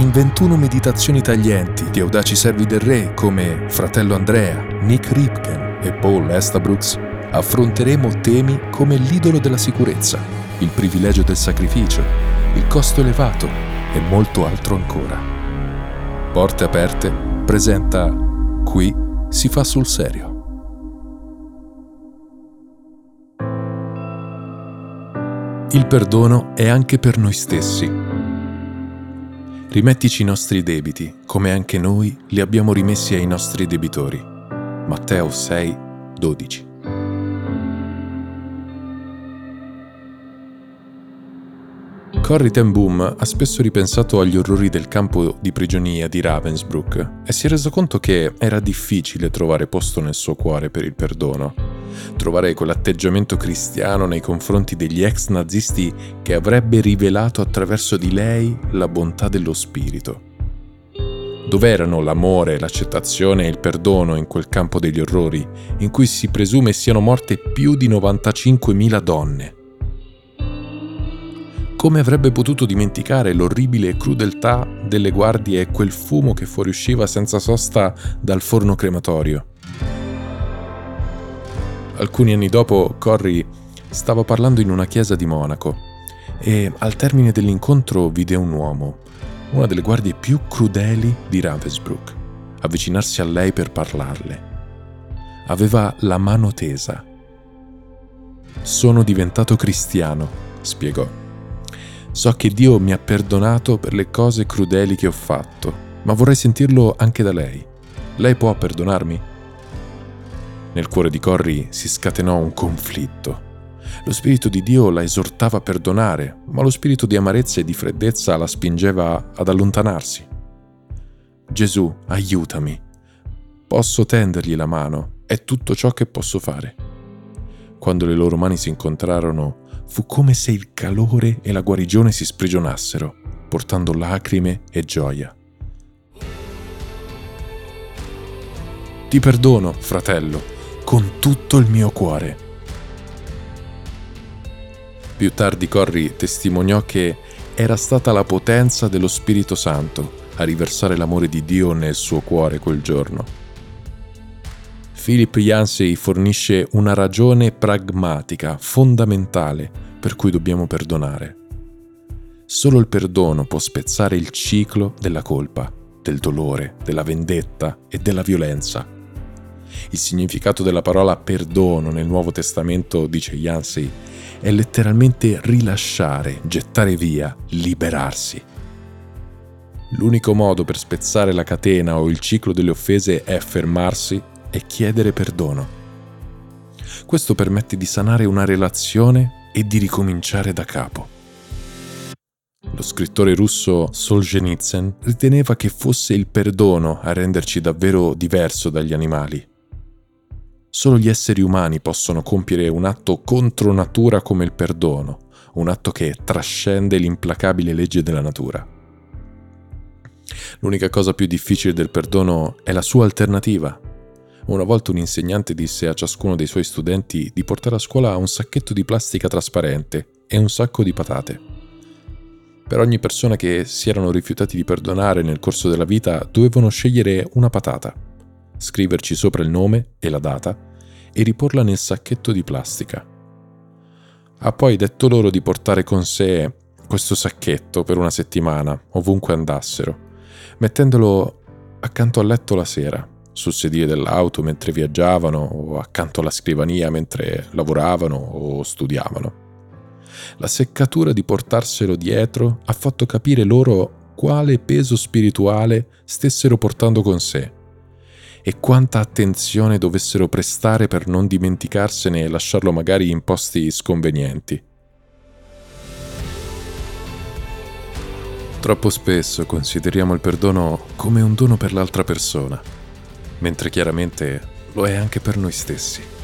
in 21 meditazioni taglienti di audaci servi del re come Fratello Andrea, Nick Ripken e Paul Estabrooks, affronteremo temi come l'idolo della sicurezza, il privilegio del sacrificio, il costo elevato e molto altro ancora. Porte aperte presenta Qui si fa sul serio. Il perdono è anche per noi stessi. Rimettici i nostri debiti, come anche noi li abbiamo rimessi ai nostri debitori. Matteo 6, 12. Corrie ten Boom ha spesso ripensato agli orrori del campo di prigionia di Ravensbrück e si è reso conto che era difficile trovare posto nel suo cuore per il perdono trovare quell'atteggiamento cristiano nei confronti degli ex nazisti che avrebbe rivelato attraverso di lei la bontà dello spirito. Dov'erano l'amore, l'accettazione e il perdono in quel campo degli orrori, in cui si presume siano morte più di 95.000 donne? Come avrebbe potuto dimenticare l'orribile crudeltà delle guardie e quel fumo che fuoriusciva senza sosta dal forno crematorio? Alcuni anni dopo, Corrie stava parlando in una chiesa di Monaco e al termine dell'incontro vide un uomo, una delle guardie più crudeli di Ravensbrück, avvicinarsi a lei per parlarle. Aveva la mano tesa. Sono diventato cristiano, spiegò. So che Dio mi ha perdonato per le cose crudeli che ho fatto, ma vorrei sentirlo anche da lei. Lei può perdonarmi? Nel cuore di Corrie si scatenò un conflitto. Lo Spirito di Dio la esortava a perdonare, ma lo spirito di amarezza e di freddezza la spingeva ad allontanarsi. Gesù, aiutami. Posso tendergli la mano, è tutto ciò che posso fare. Quando le loro mani si incontrarono, fu come se il calore e la guarigione si sprigionassero, portando lacrime e gioia. Ti perdono, fratello, con tutto il mio cuore. Più tardi Corri testimoniò che era stata la potenza dello Spirito Santo a riversare l'amore di Dio nel suo cuore quel giorno. Philip Yancey fornisce una ragione pragmatica, fondamentale, per cui dobbiamo perdonare. Solo il perdono può spezzare il ciclo della colpa, del dolore, della vendetta e della violenza il significato della parola perdono nel Nuovo Testamento, dice Yancey, è letteralmente rilasciare, gettare via, liberarsi. L'unico modo per spezzare la catena o il ciclo delle offese è fermarsi e chiedere perdono. Questo permette di sanare una relazione e di ricominciare da capo. Lo scrittore russo Solzhenitsyn riteneva che fosse il perdono a renderci davvero diverso dagli animali. Solo gli esseri umani possono compiere un atto contro natura come il perdono, un atto che trascende l'implacabile legge della natura. L'unica cosa più difficile del perdono è la sua alternativa. Una volta un insegnante disse a ciascuno dei suoi studenti di portare a scuola un sacchetto di plastica trasparente e un sacco di patate. Per ogni persona che si erano rifiutati di perdonare nel corso della vita dovevano scegliere una patata scriverci sopra il nome e la data e riporla nel sacchetto di plastica. Ha poi detto loro di portare con sé questo sacchetto per una settimana, ovunque andassero, mettendolo accanto al letto la sera, sul sedile dell'auto mentre viaggiavano o accanto alla scrivania mentre lavoravano o studiavano. La seccatura di portarselo dietro ha fatto capire loro quale peso spirituale stessero portando con sé e quanta attenzione dovessero prestare per non dimenticarsene e lasciarlo magari in posti sconvenienti. Troppo spesso consideriamo il perdono come un dono per l'altra persona, mentre chiaramente lo è anche per noi stessi.